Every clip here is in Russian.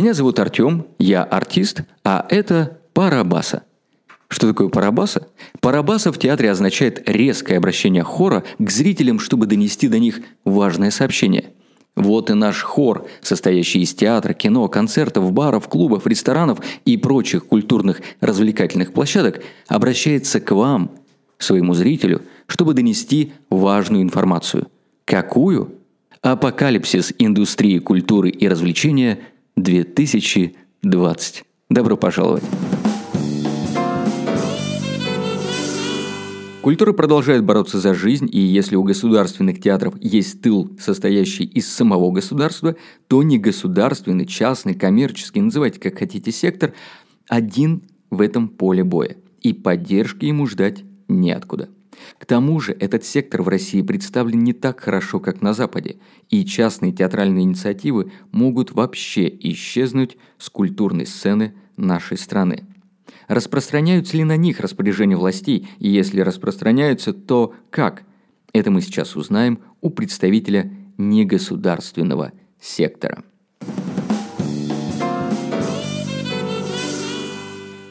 Меня зовут Артем, я артист, а это Парабаса. Что такое парабаса? Парабаса в театре означает резкое обращение хора к зрителям, чтобы донести до них важное сообщение. Вот и наш хор, состоящий из театра, кино, концертов, баров, клубов, ресторанов и прочих культурных развлекательных площадок, обращается к вам, своему зрителю, чтобы донести важную информацию. Какую? Апокалипсис индустрии культуры и развлечения 2020. Добро пожаловать! Культура продолжает бороться за жизнь, и если у государственных театров есть тыл, состоящий из самого государства, то негосударственный, частный, коммерческий, называйте как хотите, сектор, один в этом поле боя. И поддержки ему ждать неоткуда. К тому же этот сектор в России представлен не так хорошо, как на Западе, и частные театральные инициативы могут вообще исчезнуть с культурной сцены нашей страны. Распространяются ли на них распоряжения властей, и если распространяются, то как? Это мы сейчас узнаем у представителя негосударственного сектора.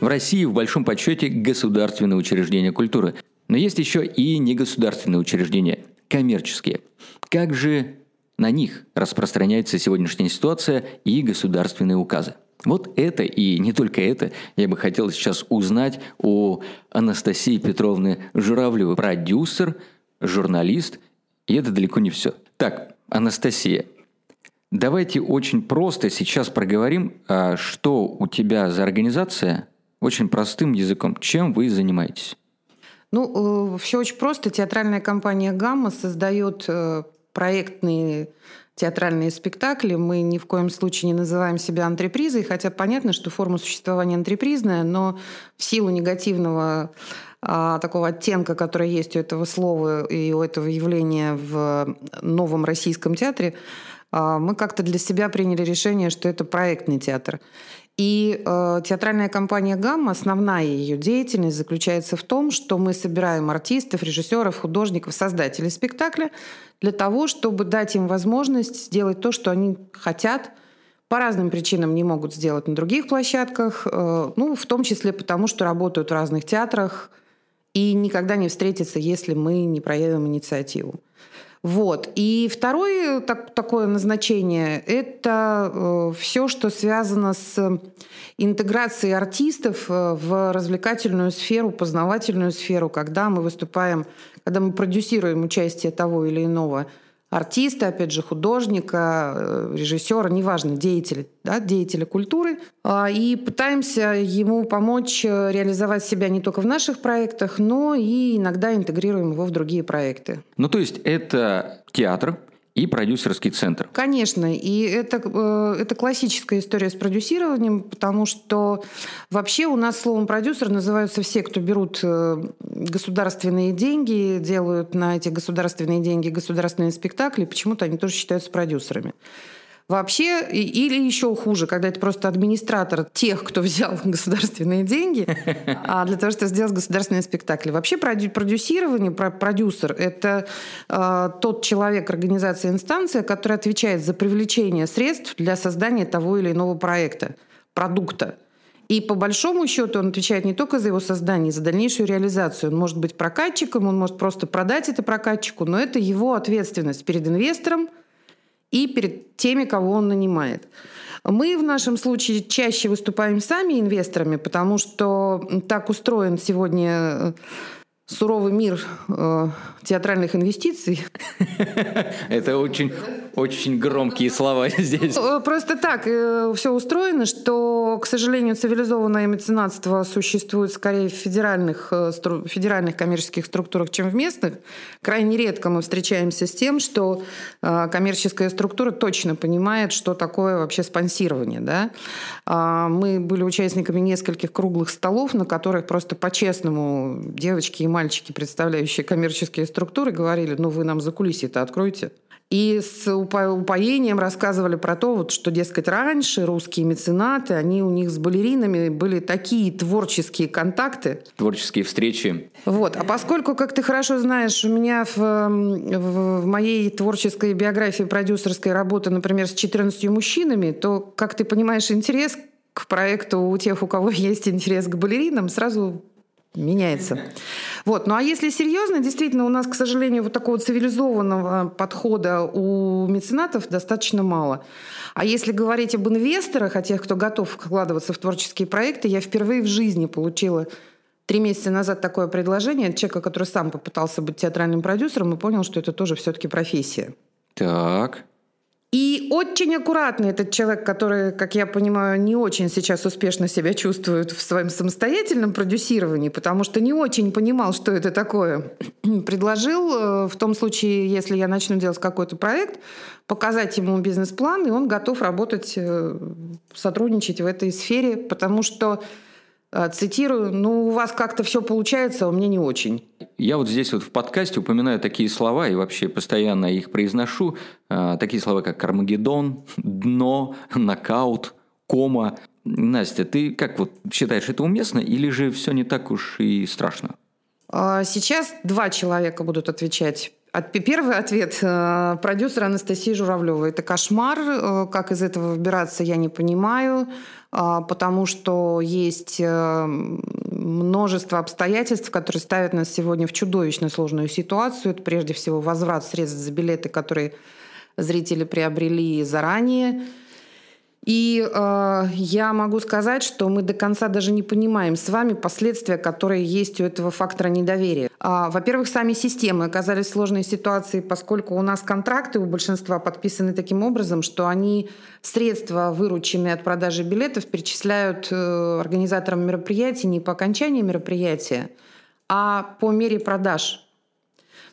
В России в большом подсчете государственные учреждения культуры – но есть еще и негосударственные учреждения, коммерческие. Как же на них распространяется сегодняшняя ситуация и государственные указы? Вот это и не только это я бы хотел сейчас узнать у Анастасии Петровны Журавлевой, продюсер, журналист, и это далеко не все. Так, Анастасия, давайте очень просто сейчас проговорим, а что у тебя за организация, очень простым языком, чем вы занимаетесь. Ну, э, все очень просто. Театральная компания «Гамма» создает э, проектные театральные спектакли. Мы ни в коем случае не называем себя антрепризой, хотя понятно, что форма существования антрепризная, но в силу негативного а, такого оттенка, который есть у этого слова и у этого явления в новом российском театре, а, мы как-то для себя приняли решение, что это проектный театр. И э, театральная компания «Гамма», основная ее деятельность заключается в том, что мы собираем артистов, режиссеров, художников, создателей спектакля для того, чтобы дать им возможность сделать то, что они хотят, по разным причинам не могут сделать на других площадках, э, ну, в том числе потому, что работают в разных театрах и никогда не встретятся, если мы не проявим инициативу. Вот. И второе так, такое назначение – это э, все, что связано с интеграцией артистов э, в развлекательную сферу, познавательную сферу, когда мы выступаем, когда мы продюсируем участие того или иного артиста, опять же, художника, э, режиссера, неважно, деятеля, да, деятеля культуры, а, и пытаемся ему помочь э, реализовать себя не только в наших проектах, но и иногда интегрируем его в другие проекты. Ну, то есть это театр, и продюсерский центр. Конечно, и это, э, это классическая история с продюсированием, потому что вообще у нас словом продюсер называются все, кто берут э, государственные деньги, делают на эти государственные деньги государственные спектакли, почему-то они тоже считаются продюсерами. Вообще, или еще хуже, когда это просто администратор тех, кто взял государственные деньги а для того, чтобы сделать государственные спектакли. Вообще продюсирование, продюсер – это э, тот человек, организация, инстанция, которая отвечает за привлечение средств для создания того или иного проекта, продукта. И по большому счету он отвечает не только за его создание, за дальнейшую реализацию. Он может быть прокатчиком, он может просто продать это прокатчику, но это его ответственность перед инвестором – и перед теми, кого он нанимает. Мы в нашем случае чаще выступаем сами инвесторами, потому что так устроен сегодня э, суровый мир э, театральных инвестиций. Это очень, очень громкие слова здесь. Э, просто так э, все устроено, что, к сожалению, цивилизованное меценатство существует скорее в федеральных, э, федеральных коммерческих структурах, чем в местных. Крайне редко мы встречаемся с тем, что коммерческая структура точно понимает, что такое вообще спонсирование. Да? А, мы были участниками нескольких круглых столов, на которых просто по-честному девочки и мальчики, представляющие коммерческие структуры, говорили, ну вы нам за кулисье-то откройте. И с упоением рассказывали про то, вот, что, дескать, раньше русские меценаты, они у них с балеринами были такие творческие контакты. Творческие встречи. Вот. А поскольку, как ты хорошо знаешь, у меня в, в, в моей творческой биографии продюсерской работы, например, с 14 мужчинами, то, как ты понимаешь, интерес к проекту у тех, у кого есть интерес к балеринам, сразу меняется. Вот. Ну а если серьезно, действительно, у нас, к сожалению, вот такого цивилизованного подхода у меценатов достаточно мало. А если говорить об инвесторах, о тех, кто готов вкладываться в творческие проекты, я впервые в жизни получила три месяца назад такое предложение от человека, который сам попытался быть театральным продюсером и понял, что это тоже все-таки профессия. Так. И очень аккуратный этот человек, который, как я понимаю, не очень сейчас успешно себя чувствует в своем самостоятельном продюсировании, потому что не очень понимал, что это такое, предложил э, в том случае, если я начну делать какой-то проект, показать ему бизнес-план, и он готов работать, э, сотрудничать в этой сфере, потому что цитирую, ну, у вас как-то все получается, а у меня не очень. Я вот здесь вот в подкасте упоминаю такие слова и вообще постоянно их произношу. Э, такие слова, как «Армагеддон», «Дно», «Нокаут», «Кома». Настя, ты как вот считаешь, это уместно или же все не так уж и страшно? А, сейчас два человека будут отвечать Первый ответ э, продюсера Анастасии Журавлевой. Это кошмар. Как из этого выбираться, я не понимаю. А, потому что есть э, множество обстоятельств, которые ставят нас сегодня в чудовищно сложную ситуацию. Это прежде всего возврат средств за билеты, которые зрители приобрели заранее – и э, я могу сказать, что мы до конца даже не понимаем с вами последствия, которые есть у этого фактора недоверия. А, во-первых, сами системы оказались в сложной ситуации, поскольку у нас контракты у большинства подписаны таким образом, что они средства, вырученные от продажи билетов, перечисляют э, организаторам мероприятий не по окончании мероприятия, а по мере продаж.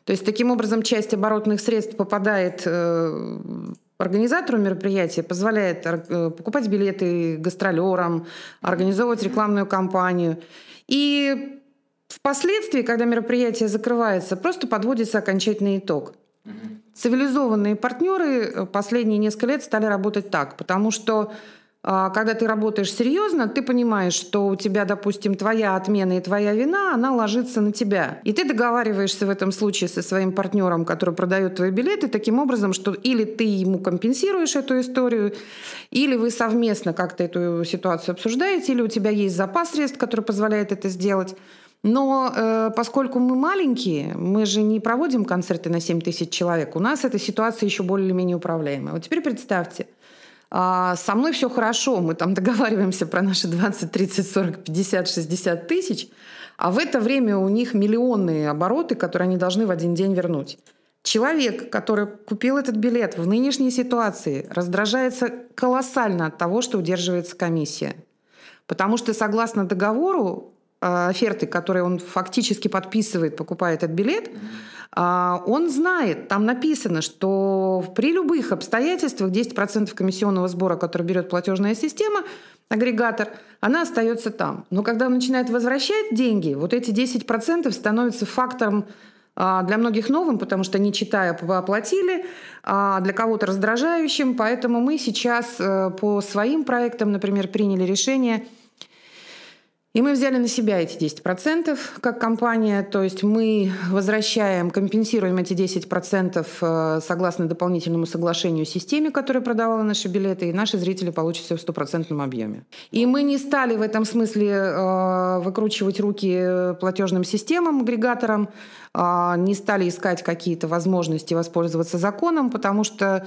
То есть таким образом часть оборотных средств попадает э, Организатору мероприятия позволяет э, покупать билеты гастролерам, организовывать рекламную кампанию. И впоследствии, когда мероприятие закрывается, просто подводится окончательный итог. Цивилизованные партнеры э, последние несколько лет стали работать так, потому что когда ты работаешь серьезно, ты понимаешь, что у тебя, допустим, твоя отмена и твоя вина, она ложится на тебя. И ты договариваешься в этом случае со своим партнером, который продает твои билеты, таким образом, что или ты ему компенсируешь эту историю, или вы совместно как-то эту ситуацию обсуждаете, или у тебя есть запас средств, который позволяет это сделать. Но э, поскольку мы маленькие, мы же не проводим концерты на 7 тысяч человек, у нас эта ситуация еще более-менее управляемая. Вот теперь представьте, а, со мной все хорошо, мы там договариваемся про наши 20, 30, 40, 50, 60 тысяч, а в это время у них миллионные обороты, которые они должны в один день вернуть. Человек, который купил этот билет в нынешней ситуации, раздражается колоссально от того, что удерживается комиссия. Потому что согласно договору а, оферты, которые он фактически подписывает, покупая этот билет, а, он знает, там написано, что при любых обстоятельствах 10% комиссионного сбора, который берет платежная система, агрегатор, она остается там. Но когда он начинает возвращать деньги, вот эти 10% становятся фактором а, для многих новым, потому что не читая оплатили, а для кого-то раздражающим. Поэтому мы сейчас э, по своим проектам, например, приняли решение – и мы взяли на себя эти 10% как компания, то есть мы возвращаем, компенсируем эти 10% э, согласно дополнительному соглашению системе, которая продавала наши билеты, и наши зрители получат все в стопроцентном объеме. И мы не стали в этом смысле э, выкручивать руки платежным системам, агрегаторам, э, не стали искать какие-то возможности воспользоваться законом, потому что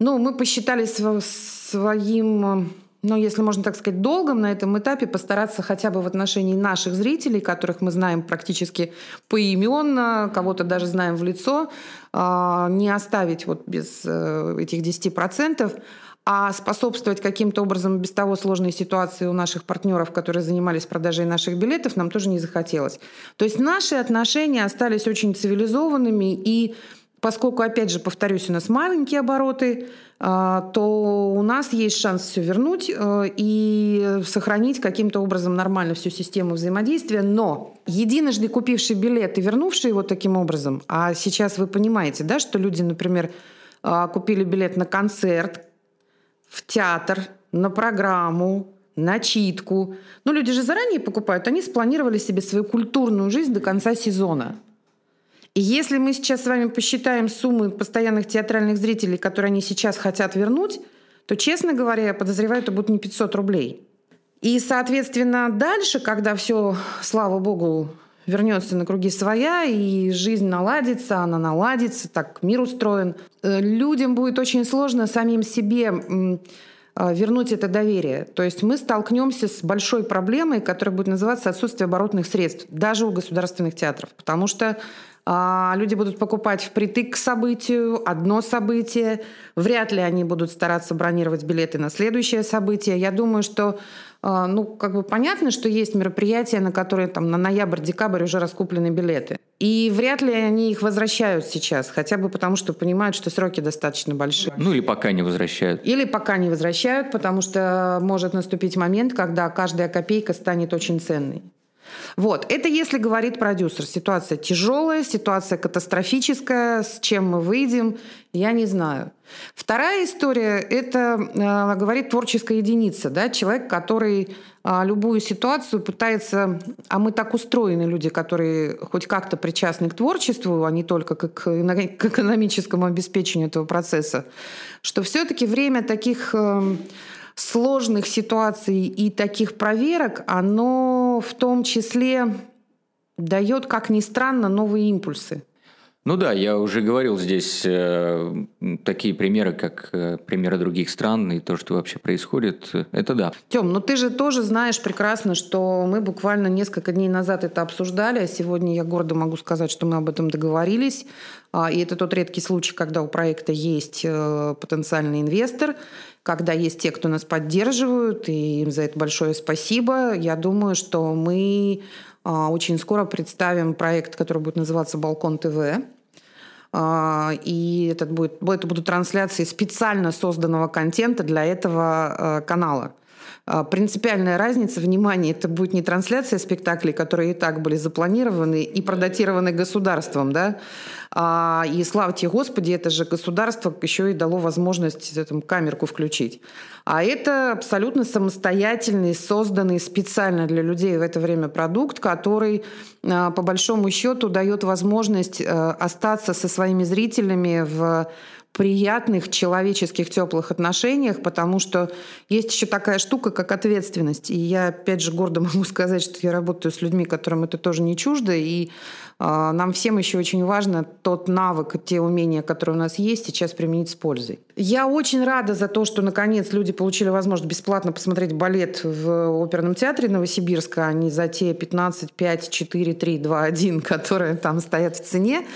ну, мы посчитали своим но, если можно так сказать, долгом на этом этапе постараться хотя бы в отношении наших зрителей, которых мы знаем практически поименно, кого-то даже знаем в лицо, а, не оставить вот без э, этих 10%, а способствовать каким-то образом без того сложной ситуации у наших партнеров, которые занимались продажей наших билетов, нам тоже не захотелось. То есть наши отношения остались очень цивилизованными, и поскольку, опять же, повторюсь, у нас маленькие обороты, а, то у нас есть шанс все вернуть э, и сохранить каким-то образом нормально всю систему взаимодействия. Но единожды купивший билет и вернувший его таким образом, а сейчас вы понимаете, да, что люди, например, а, купили билет на концерт, в театр, на программу, на читку. Ну, люди же заранее покупают, они спланировали себе свою культурную жизнь до конца сезона. И если мы сейчас с вами посчитаем суммы постоянных театральных зрителей, которые они сейчас хотят вернуть, то, честно говоря, я подозреваю, это будет не 500 рублей. И, соответственно, дальше, когда все, слава богу, вернется на круги своя, и жизнь наладится, она наладится, так мир устроен, э, людям будет очень сложно самим себе э, вернуть это доверие. То есть мы столкнемся с большой проблемой, которая будет называться отсутствие оборотных средств, даже у государственных театров. Потому что люди будут покупать впритык к событию, одно событие. Вряд ли они будут стараться бронировать билеты на следующее событие. Я думаю, что а, ну, как бы понятно, что есть мероприятия, на которые там на ноябрь-декабрь уже раскуплены билеты. И вряд ли они их возвращают сейчас, хотя бы потому, что понимают, что сроки достаточно большие. Ну или пока не возвращают. Или пока не возвращают, потому что может наступить момент, когда каждая копейка станет очень ценной. Вот, это если говорит продюсер. Ситуация тяжелая, ситуация катастрофическая, с чем мы выйдем, я не знаю. Вторая история – это э, говорит творческая единица, да, человек, который э, любую ситуацию пытается, а мы так устроены, люди, которые хоть как-то причастны к творчеству, а не только к, к экономическому обеспечению этого процесса, что все-таки время таких э, сложных ситуаций и таких проверок, оно в том числе дает, как ни странно, новые импульсы. Ну да, я уже говорил здесь э, такие примеры, как э, примеры других стран и то, что вообще происходит, это да. Тем, ну ты же тоже знаешь прекрасно, что мы буквально несколько дней назад это обсуждали, а сегодня я гордо могу сказать, что мы об этом договорились. А, и это тот редкий случай, когда у проекта есть э, потенциальный инвестор, когда есть те, кто нас поддерживают, и им за это большое спасибо. Я думаю, что мы а, очень скоро представим проект, который будет называться «Балкон ТВ». А, и это, будет, это будут трансляции специально созданного контента для этого э, канала. А, принципиальная разница, внимание, это будет не трансляция спектаклей, которые и так были запланированы и продатированы государством, да, а, и славьте Господи, это же государство еще и дало возможность этому камерку включить. А это абсолютно самостоятельный, созданный специально для людей в это время продукт, который а, по большому счету дает возможность а, остаться со своими зрителями в приятных человеческих теплых отношениях, потому что есть еще такая штука, как ответственность. И я, опять же, гордо могу сказать, что я работаю с людьми, которым это тоже не чуждо, и нам всем еще очень важно тот навык, те умения, которые у нас есть, сейчас применить с пользой. Я очень рада за то, что наконец люди получили возможность бесплатно посмотреть балет в оперном театре Новосибирска, а не за те 15, 5, 4, 3, 2, 1, которые там стоят в цене.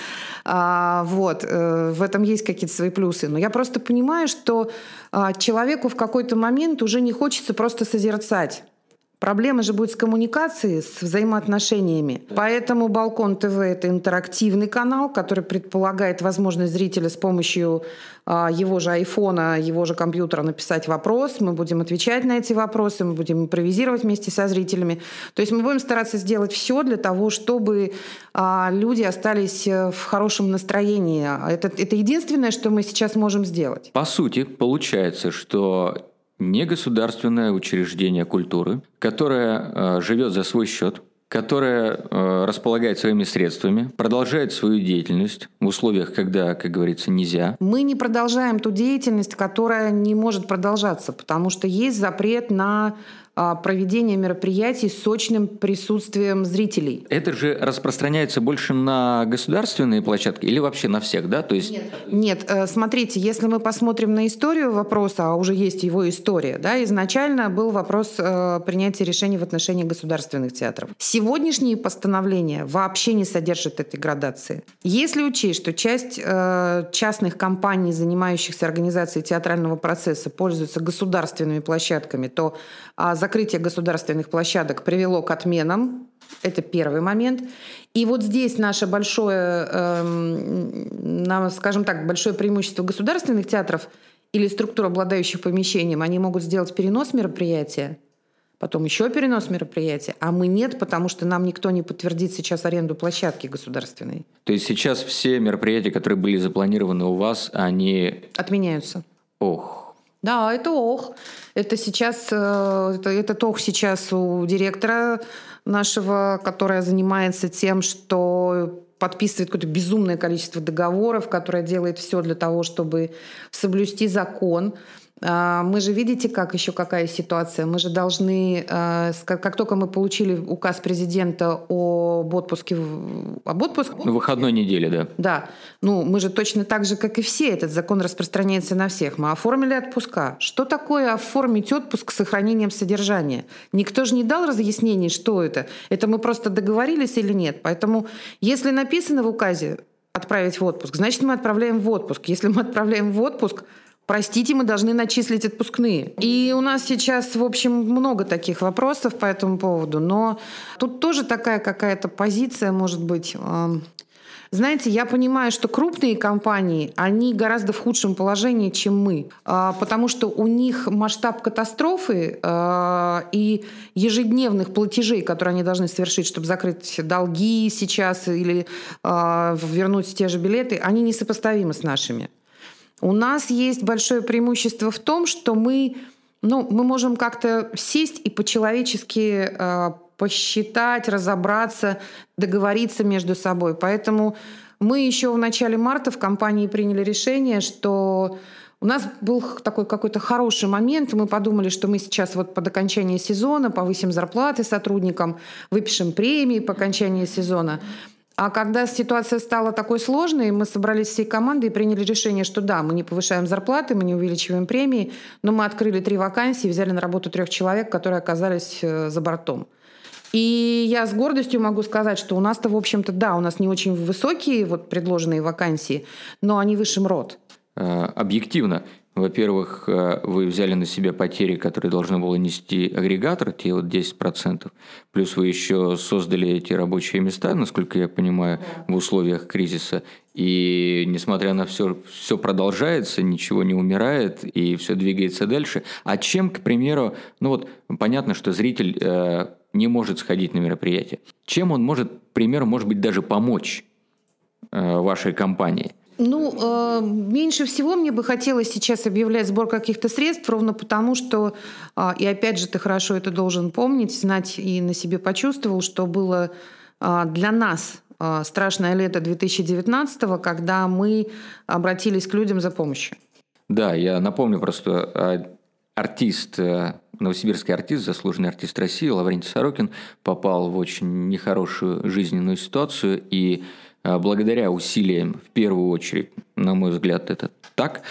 А, вот. Э, в этом есть какие-то свои плюсы. Но я просто понимаю, что а, человеку в какой-то момент уже не хочется просто созерцать. Проблема же будет с коммуникацией, с взаимоотношениями. Поэтому «Балкон ТВ» — это интерактивный канал, который предполагает возможность зрителя с помощью а, его же айфона, его же компьютера написать вопрос. Мы будем отвечать на эти вопросы, мы будем импровизировать вместе со зрителями. То есть мы будем стараться сделать все для того, чтобы а, люди остались э, в хорошем настроении. Это, это единственное, что мы сейчас можем сделать. По сути, получается, что негосударственное учреждение культуры, которое э, живет за свой счет, которое э, располагает своими средствами, продолжает свою деятельность в условиях, когда, как говорится, нельзя. Мы не продолжаем ту деятельность, которая не может продолжаться, потому что есть запрет на проведения мероприятий с сочным присутствием зрителей. Это же распространяется больше на государственные площадки или вообще на всех, да? То есть... Нет. Нет, э, смотрите, если мы посмотрим на историю вопроса, а уже есть его история, да, изначально был вопрос э, принятия решений в отношении государственных театров. Сегодняшние постановления вообще не содержат этой градации. Если учесть, что часть э, частных компаний, занимающихся организацией театрального процесса, пользуются государственными площадками, то а закрытие государственных площадок привело к отменам. Это первый момент. И вот здесь наше большое, э, скажем так, большое преимущество государственных театров или структур, обладающих помещением, они могут сделать перенос мероприятия, потом еще перенос мероприятия, а мы нет, потому что нам никто не подтвердит сейчас аренду площадки государственной. То есть сейчас все мероприятия, которые были запланированы у вас, они... Отменяются. Ох. Да, это ох. Это сейчас, э, это, этот ох сейчас у директора нашего, которая занимается тем, что подписывает какое-то безумное количество договоров, которая делает все для того, чтобы соблюсти закон. А, мы же видите, как еще какая ситуация. Мы же должны, а, как только мы получили указ президента об отпуске, об отпуске... На выходной неделе, да. Да. Ну, мы же точно так же, как и все, этот закон распространяется на всех. Мы оформили отпуска. Что такое оформить отпуск с сохранением содержания? Никто же не дал разъяснений, что это. Это мы просто договорились или нет. Поэтому, если написано в указе отправить в отпуск, значит, мы отправляем в отпуск. Если мы отправляем в отпуск, Простите, мы должны начислить отпускные. И у нас сейчас, в общем, много таких вопросов по этому поводу. Но тут тоже такая какая-то позиция, может быть. Знаете, я понимаю, что крупные компании, они гораздо в худшем положении, чем мы, а, потому что у них масштаб катастрофы а, и ежедневных платежей, которые они должны совершить, чтобы закрыть долги сейчас или а, вернуть те же билеты, они несопоставимы с нашими. У нас есть большое преимущество в том, что мы, ну, мы можем как-то сесть и по-человечески э, посчитать, разобраться, договориться между собой. Поэтому мы еще в начале марта в компании приняли решение, что у нас был такой какой-то хороший момент. Мы подумали, что мы сейчас вот под окончание сезона повысим зарплаты сотрудникам, выпишем премии по окончании сезона. А когда ситуация стала такой сложной, мы собрались всей командой и приняли решение, что да, мы не повышаем зарплаты, мы не увеличиваем премии, но мы открыли три вакансии, взяли на работу трех человек, которые оказались э, за бортом. И я с гордостью могу сказать, что у нас-то, в общем-то, да, у нас не очень высокие вот предложенные вакансии, но они выше МРОД. Э, объективно, во-первых, э, вы взяли на себя потери, которые должны было нести агрегатор, те вот 10%, плюс вы еще создали эти рабочие места, насколько я понимаю, в условиях кризиса. И несмотря на все, все продолжается, ничего не умирает, и все двигается дальше. А чем, к примеру, ну вот понятно, что зритель э, не может сходить на мероприятие. Чем он может, к примеру, может быть, даже помочь э, вашей компании – ну, э, меньше всего мне бы хотелось сейчас объявлять сбор каких-то средств, ровно потому, что, э, и опять же, ты хорошо это должен помнить, знать и на себе почувствовал, что было э, для нас э, страшное лето 2019 когда мы обратились к людям за помощью. Да, я напомню просто, артист, э, новосибирский артист, заслуженный артист России Лаврентий Сорокин попал в очень нехорошую жизненную ситуацию и благодаря усилиям, в первую очередь, на мой взгляд, это так,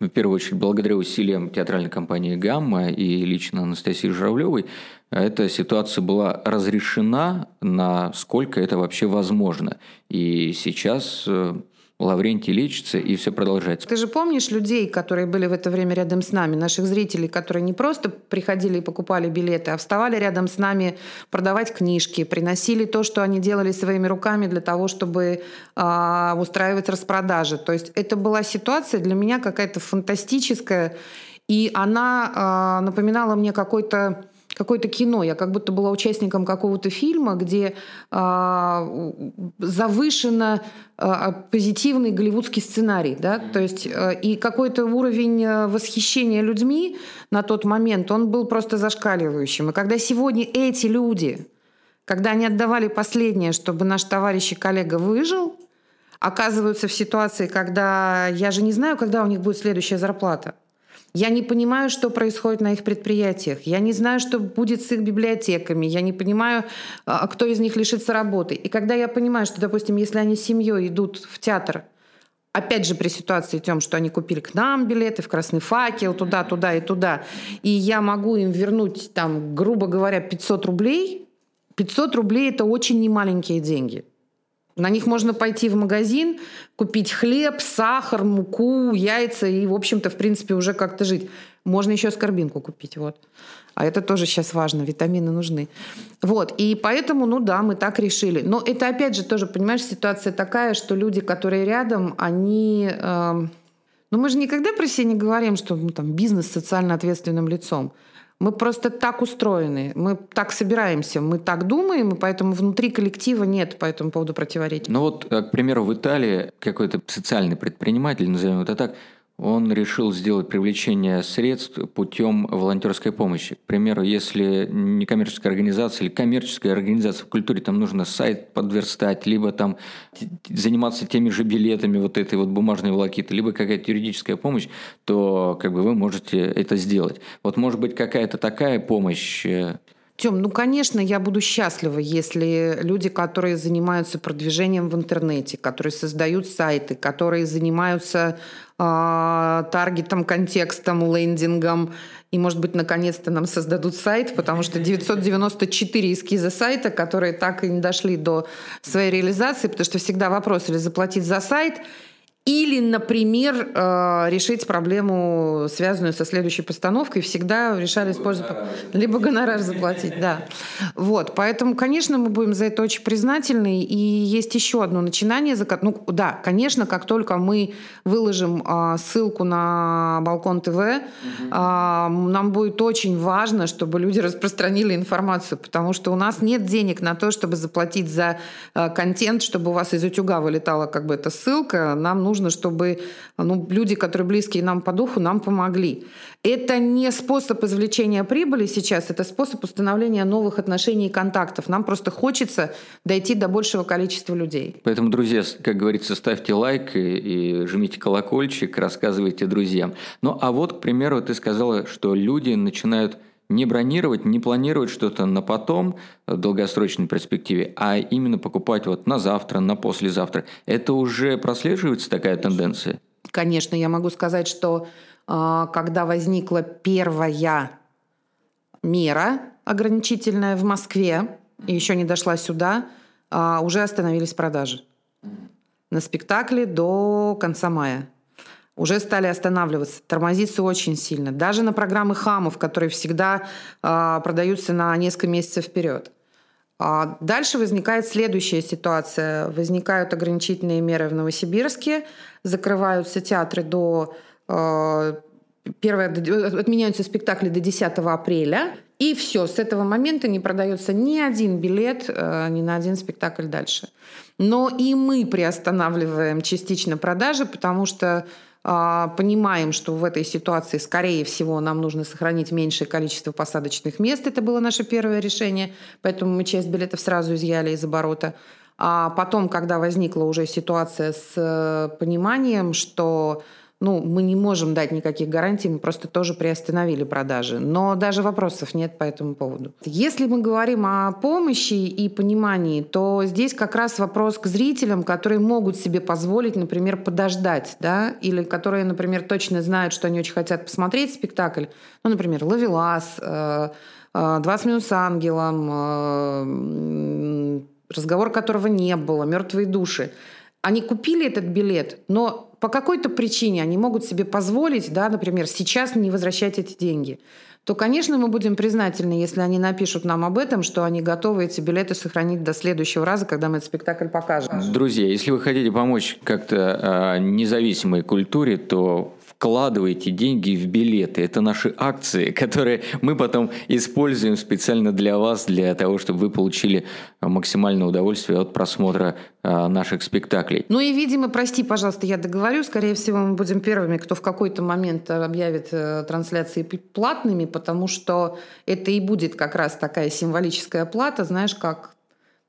в первую очередь, благодаря усилиям театральной компании «Гамма» и лично Анастасии Журавлевой, эта ситуация была разрешена, насколько это вообще возможно. И сейчас э, Лаврентий лечится, и все продолжается. Ты же помнишь людей, которые были в это время рядом с нами, наших зрителей, которые не просто приходили и покупали билеты, а вставали рядом с нами продавать книжки, приносили то, что они делали своими руками для того, чтобы э, устраивать распродажи. То есть это была ситуация для меня какая-то фантастическая, и она э, напоминала мне какой-то какое-то кино. Я как будто была участником какого-то фильма, где э, завышенно э, позитивный голливудский сценарий. Да? То есть, э, и какой-то уровень э, восхищения людьми на тот момент, он был просто зашкаливающим. И когда сегодня эти люди, когда они отдавали последнее, чтобы наш товарищ и коллега выжил, оказываются в ситуации, когда я же не знаю, когда у них будет следующая зарплата. Я не понимаю, что происходит на их предприятиях. Я не знаю, что будет с их библиотеками. Я не понимаю, а, кто из них лишится работы. И когда я понимаю, что, допустим, если они с семьей идут в театр, опять же при ситуации тем, что они купили к нам билеты в Красный факел, туда, туда и туда, и я могу им вернуть, там, грубо говоря, 500 рублей, 500 рублей – это очень немаленькие деньги – на них можно пойти в магазин, купить хлеб, сахар, муку, яйца и, в общем-то, в принципе, уже как-то жить. Можно еще скорбинку купить, вот. А это тоже сейчас важно, витамины нужны. Вот, и поэтому, ну да, мы так решили. Но это, опять же, тоже, понимаешь, ситуация такая, что люди, которые рядом, они... Э, ну мы же никогда про себя не говорим, что ну, там, бизнес с социально ответственным лицом. Мы просто так устроены, мы так собираемся, мы так думаем, и поэтому внутри коллектива нет по этому поводу противоречий. Ну вот, к примеру, в Италии какой-то социальный предприниматель, назовем это так, он решил сделать привлечение средств путем волонтерской помощи. К примеру, если некоммерческая организация или коммерческая организация в культуре, там нужно сайт подверстать, либо там заниматься теми же билетами вот этой вот бумажной волокиты, либо какая-то юридическая помощь, то как бы вы можете это сделать. Вот может быть какая-то такая помощь э, Тем, ну, конечно, я буду счастлива, если люди, которые занимаются продвижением в интернете, которые создают сайты, которые занимаются э, таргетом, контекстом, лендингом, и, может быть, наконец-то нам создадут сайт, потому что 994 эскиза сайта, которые так и не дошли до своей реализации, потому что всегда вопрос, или заплатить за сайт – или, например, э, решить проблему, связанную со следующей постановкой, всегда решали использовать... Либо гонорар заплатить, да. Вот, поэтому, конечно, мы будем за это очень признательны. И есть еще одно начинание. Ну, да, конечно, как только мы выложим а, ссылку на Балкон ТВ, угу. нам будет очень важно, чтобы люди распространили информацию, потому что у нас нет денег на то, чтобы заплатить за э, контент, чтобы у вас из утюга вылетала как бы эта ссылка. Нам нужно нужно, чтобы ну, люди, которые близкие нам по духу, нам помогли. Это не способ извлечения прибыли сейчас, это способ установления новых отношений и контактов. Нам просто хочется дойти до большего количества людей. Поэтому, друзья, как говорится, ставьте лайк и, и жмите колокольчик, рассказывайте друзьям. Ну, а вот, к примеру, ты сказала, что люди начинают не бронировать, не планировать что-то на потом, в долгосрочной перспективе, а именно покупать вот на завтра, на послезавтра. Это уже прослеживается такая тенденция? Конечно, я могу сказать, что а, когда возникла первая мера ограничительная в Москве, и еще не дошла сюда, а, уже остановились продажи на спектакле до конца мая уже стали останавливаться, тормозиться очень сильно. Даже на программы хамов, которые всегда э, продаются на несколько месяцев вперед. А дальше возникает следующая ситуация. Возникают ограничительные меры в Новосибирске, закрываются театры до... Э, первое, отменяются спектакли до 10 апреля, и все, с этого момента не продается ни один билет, э, ни на один спектакль дальше. Но и мы приостанавливаем частично продажи, потому что а, понимаем, что в этой ситуации, скорее всего, нам нужно сохранить меньшее количество посадочных мест. Это было наше первое решение, поэтому мы часть билетов сразу изъяли из оборота. А потом, когда возникла уже ситуация с э, пониманием, что ну, мы не можем дать никаких гарантий, мы просто тоже приостановили продажи. Но даже вопросов нет по этому поводу. Если мы говорим о помощи и понимании, то здесь как раз вопрос к зрителям, которые могут себе позволить, например, подождать, да, или которые, например, точно знают, что они очень хотят посмотреть спектакль. Ну, например, «Лавелас», «20 э, минут с ангелом», э, разговор которого не было, «Мертвые души». Они купили этот билет, но по какой-то причине они могут себе позволить, да, например, сейчас не возвращать эти деньги, то, конечно, мы будем признательны, если они напишут нам об этом, что они готовы эти билеты сохранить до следующего раза, когда мы этот спектакль покажем. Друзья, если вы хотите помочь как-то э, независимой культуре, то вкладывайте деньги в билеты. Это наши акции, которые мы потом используем специально для вас, для того, чтобы вы получили максимальное удовольствие от просмотра а, наших спектаклей. Ну и, видимо, прости, пожалуйста, я договорю. Скорее всего, мы будем первыми, кто в какой-то момент объявит э, трансляции платными, потому что это и будет как раз такая символическая плата, знаешь, как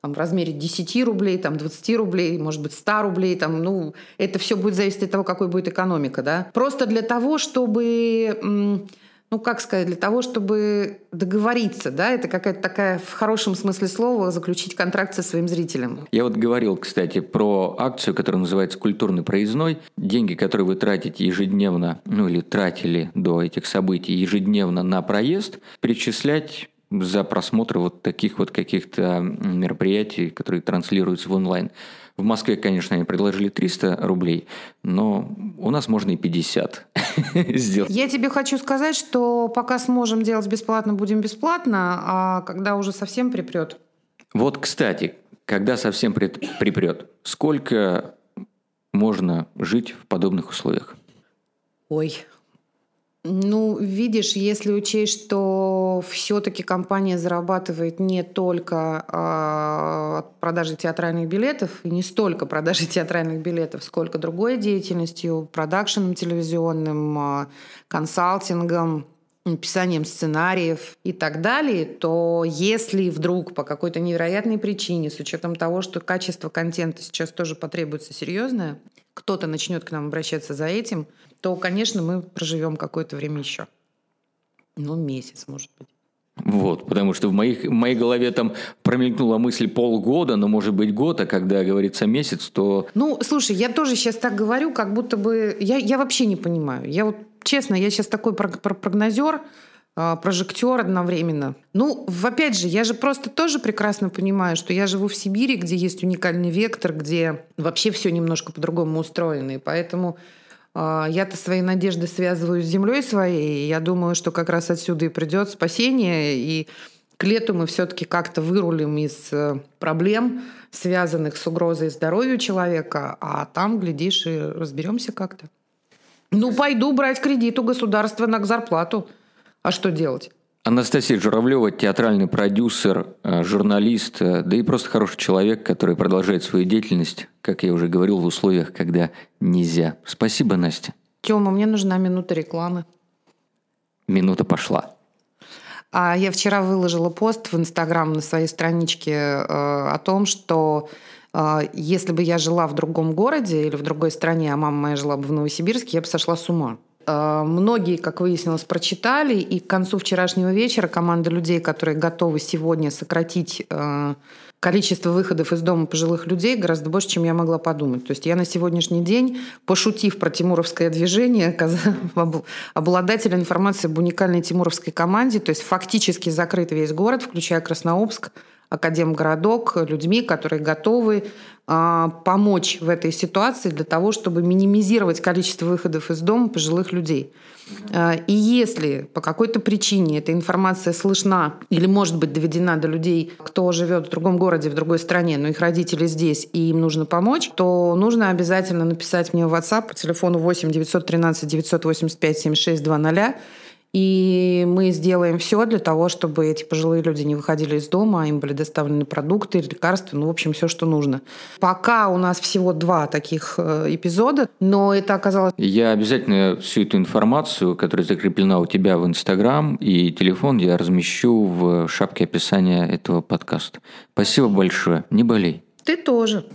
там, в размере 10 рублей, там, 20 рублей, может быть, 100 рублей. Там, ну, это все будет зависеть от того, какой будет экономика. Да? Просто для того, чтобы ну, как сказать, для того, чтобы договориться, да, это какая-то такая, в хорошем смысле слова, заключить контракт со своим зрителем. Я вот говорил, кстати, про акцию, которая называется «Культурный проездной». Деньги, которые вы тратите ежедневно, ну, или тратили до этих событий ежедневно на проезд, перечислять за просмотр вот таких вот каких-то мероприятий, которые транслируются в онлайн. В Москве, конечно, они предложили 300 рублей, но у нас можно и 50 сделать. Я тебе хочу сказать, что пока сможем делать бесплатно, будем бесплатно, а когда уже совсем припрет. Вот, кстати, когда совсем припрет, сколько можно жить в подобных условиях? Ой, ну, видишь, если учесть, что все-таки компания зарабатывает не только э, от продажи театральных билетов, и не столько продажи театральных билетов, сколько другой деятельностью, продакшеном телевизионным, э, консалтингом, написанием сценариев и так далее, то если вдруг по какой-то невероятной причине, с учетом того, что качество контента сейчас тоже потребуется серьезное, кто-то начнет к нам обращаться за этим, то, конечно, мы проживем какое-то время еще. Ну, месяц, может быть. Вот, потому что в, моих, в моей голове там промелькнула мысль полгода, но может быть год, а когда говорится месяц, то... Ну, слушай, я тоже сейчас так говорю, как будто бы... Я, я вообще не понимаю. Я вот, честно, я сейчас такой прогнозер, а, прожектор одновременно. Ну, опять же, я же просто тоже прекрасно понимаю, что я живу в Сибири, где есть уникальный вектор, где вообще все немножко по-другому устроено. И поэтому я-то свои надежды связываю с землей своей, и я думаю, что как раз отсюда и придет спасение, и к лету мы все-таки как-то вырулим из э, проблем, связанных с угрозой здоровью человека, а там, глядишь, и разберемся как-то. Ну, пойду брать кредит у государства на зарплату. А что делать? Анастасия Журавлева, театральный продюсер, э, журналист, э, да и просто хороший человек, который продолжает свою деятельность, как я уже говорил, в условиях, когда нельзя. Спасибо, Настя. Тёма, мне нужна минута рекламы. Минута пошла. А я вчера выложила пост в Инстаграм на своей страничке э, о том, что если бы я жила в другом городе или в другой стране, а мама моя жила бы в Новосибирске, я бы сошла с ума. Э, многие, как выяснилось, прочитали, и к концу вчерашнего вечера команда людей, которые готовы сегодня сократить э, количество выходов из дома пожилых людей гораздо больше, чем я могла подумать. То есть я на сегодняшний день, пошутив про тимуровское движение, обладатель информации об уникальной тимуровской команде, то есть фактически закрыт весь город, включая Краснообск, Академгородок, людьми, которые готовы а, помочь в этой ситуации для того, чтобы минимизировать количество выходов из дома пожилых людей. А, и если по какой-то причине эта информация слышна или может быть доведена до людей, кто живет в другом городе, в другой стране, но их родители здесь, и им нужно помочь, то нужно обязательно написать мне в WhatsApp по телефону 8 913 985 7620 и мы сделаем все для того, чтобы эти пожилые люди не выходили из дома, а им были доставлены продукты, лекарства, ну, в общем, все, что нужно. Пока у нас всего два таких э, эпизода, но это оказалось... Я обязательно всю эту информацию, которая закреплена у тебя в Инстаграм и телефон, я размещу в шапке описания этого подкаста. Спасибо большое. Не болей. Ты тоже.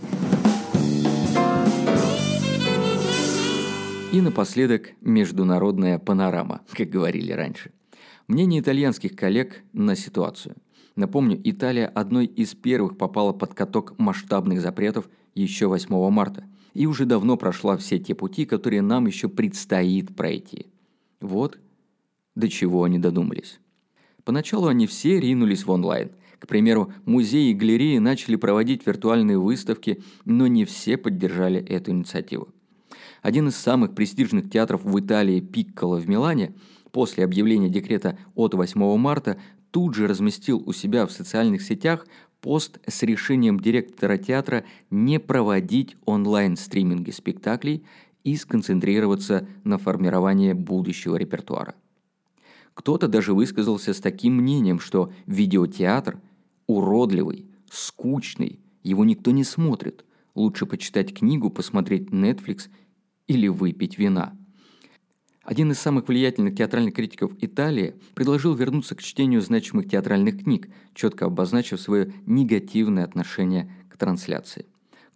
И напоследок международная панорама, как говорили раньше. Мнение итальянских коллег на ситуацию. Напомню, Италия одной из первых попала под каток масштабных запретов еще 8 марта и уже давно прошла все те пути, которые нам еще предстоит пройти. Вот до чего они додумались. Поначалу они все ринулись в онлайн. К примеру, музеи и галереи начали проводить виртуальные выставки, но не все поддержали эту инициативу. Один из самых престижных театров в Италии Пикколо в Милане после объявления декрета от 8 марта тут же разместил у себя в социальных сетях пост с решением директора театра не проводить онлайн-стриминги спектаклей и сконцентрироваться на формировании будущего репертуара. Кто-то даже высказался с таким мнением, что видеотеатр уродливый, скучный, его никто не смотрит. Лучше почитать книгу, посмотреть Netflix – или выпить вина. Один из самых влиятельных театральных критиков Италии предложил вернуться к чтению значимых театральных книг, четко обозначив свое негативное отношение к трансляции.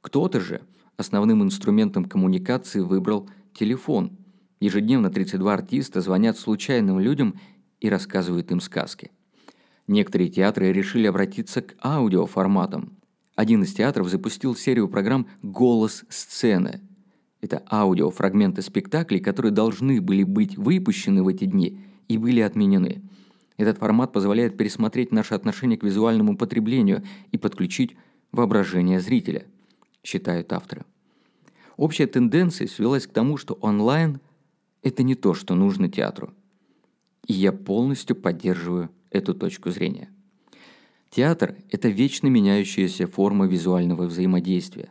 Кто-то же основным инструментом коммуникации выбрал телефон. Ежедневно 32 артиста звонят случайным людям и рассказывают им сказки. Некоторые театры решили обратиться к аудиоформатам. Один из театров запустил серию программ «Голос сцены», это аудиофрагменты спектаклей, которые должны были быть выпущены в эти дни и были отменены. Этот формат позволяет пересмотреть наше отношение к визуальному потреблению и подключить воображение зрителя, считают авторы. Общая тенденция свелась к тому, что онлайн – это не то, что нужно театру. И я полностью поддерживаю эту точку зрения. Театр – это вечно меняющаяся форма визуального взаимодействия.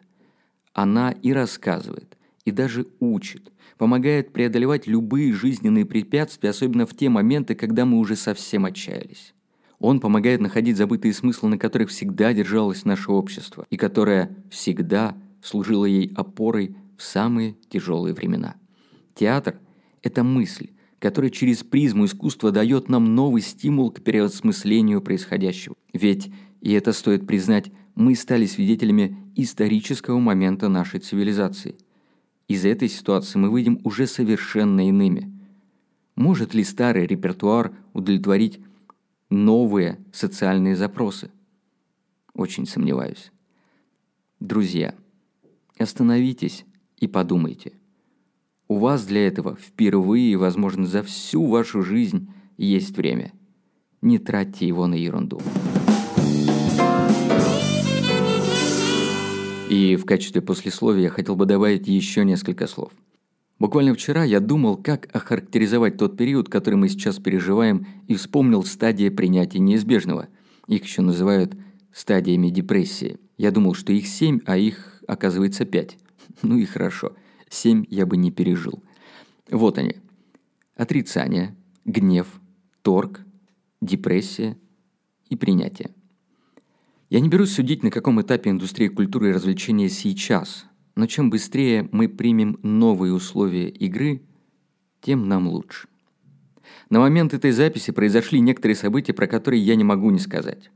Она и рассказывает, и даже учит, помогает преодолевать любые жизненные препятствия, особенно в те моменты, когда мы уже совсем отчаялись. Он помогает находить забытые смыслы, на которых всегда держалось наше общество, и которое всегда служило ей опорой в самые тяжелые времена. Театр – это мысль, которая через призму искусства дает нам новый стимул к переосмыслению происходящего. Ведь, и это стоит признать, мы стали свидетелями исторического момента нашей цивилизации. Из этой ситуации мы выйдем уже совершенно иными. Может ли старый репертуар удовлетворить новые социальные запросы? Очень сомневаюсь. Друзья, остановитесь и подумайте. У вас для этого впервые, возможно, за всю вашу жизнь есть время. Не тратьте его на ерунду. И в качестве послесловия я хотел бы добавить еще несколько слов. Буквально вчера я думал, как охарактеризовать тот период, который мы сейчас переживаем, и вспомнил стадии принятия неизбежного. Их еще называют стадиями депрессии. Я думал, что их семь, а их, оказывается, пять. Ну и хорошо. Семь я бы не пережил. Вот они. Отрицание, гнев, торг, депрессия и принятие. Я не берусь судить, на каком этапе индустрия культуры и развлечения сейчас, но чем быстрее мы примем новые условия игры, тем нам лучше. На момент этой записи произошли некоторые события, про которые я не могу не сказать.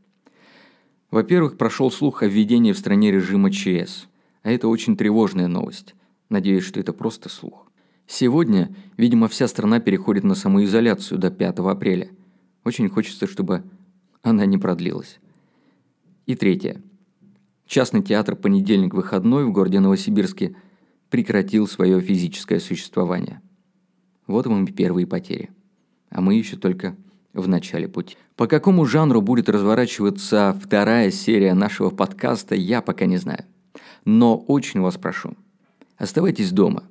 Во-первых, прошел слух о введении в стране режима ЧС, а это очень тревожная новость. Надеюсь, что это просто слух. Сегодня, видимо, вся страна переходит на самоизоляцию до 5 апреля. Очень хочется, чтобы она не продлилась. И третье. Частный театр «Понедельник выходной» в городе Новосибирске прекратил свое физическое существование. Вот вам первые потери. А мы еще только в начале пути. По какому жанру будет разворачиваться вторая серия нашего подкаста, я пока не знаю. Но очень вас прошу, оставайтесь дома,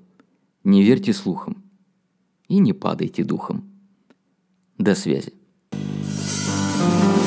не верьте слухам и не падайте духом. До связи. thank you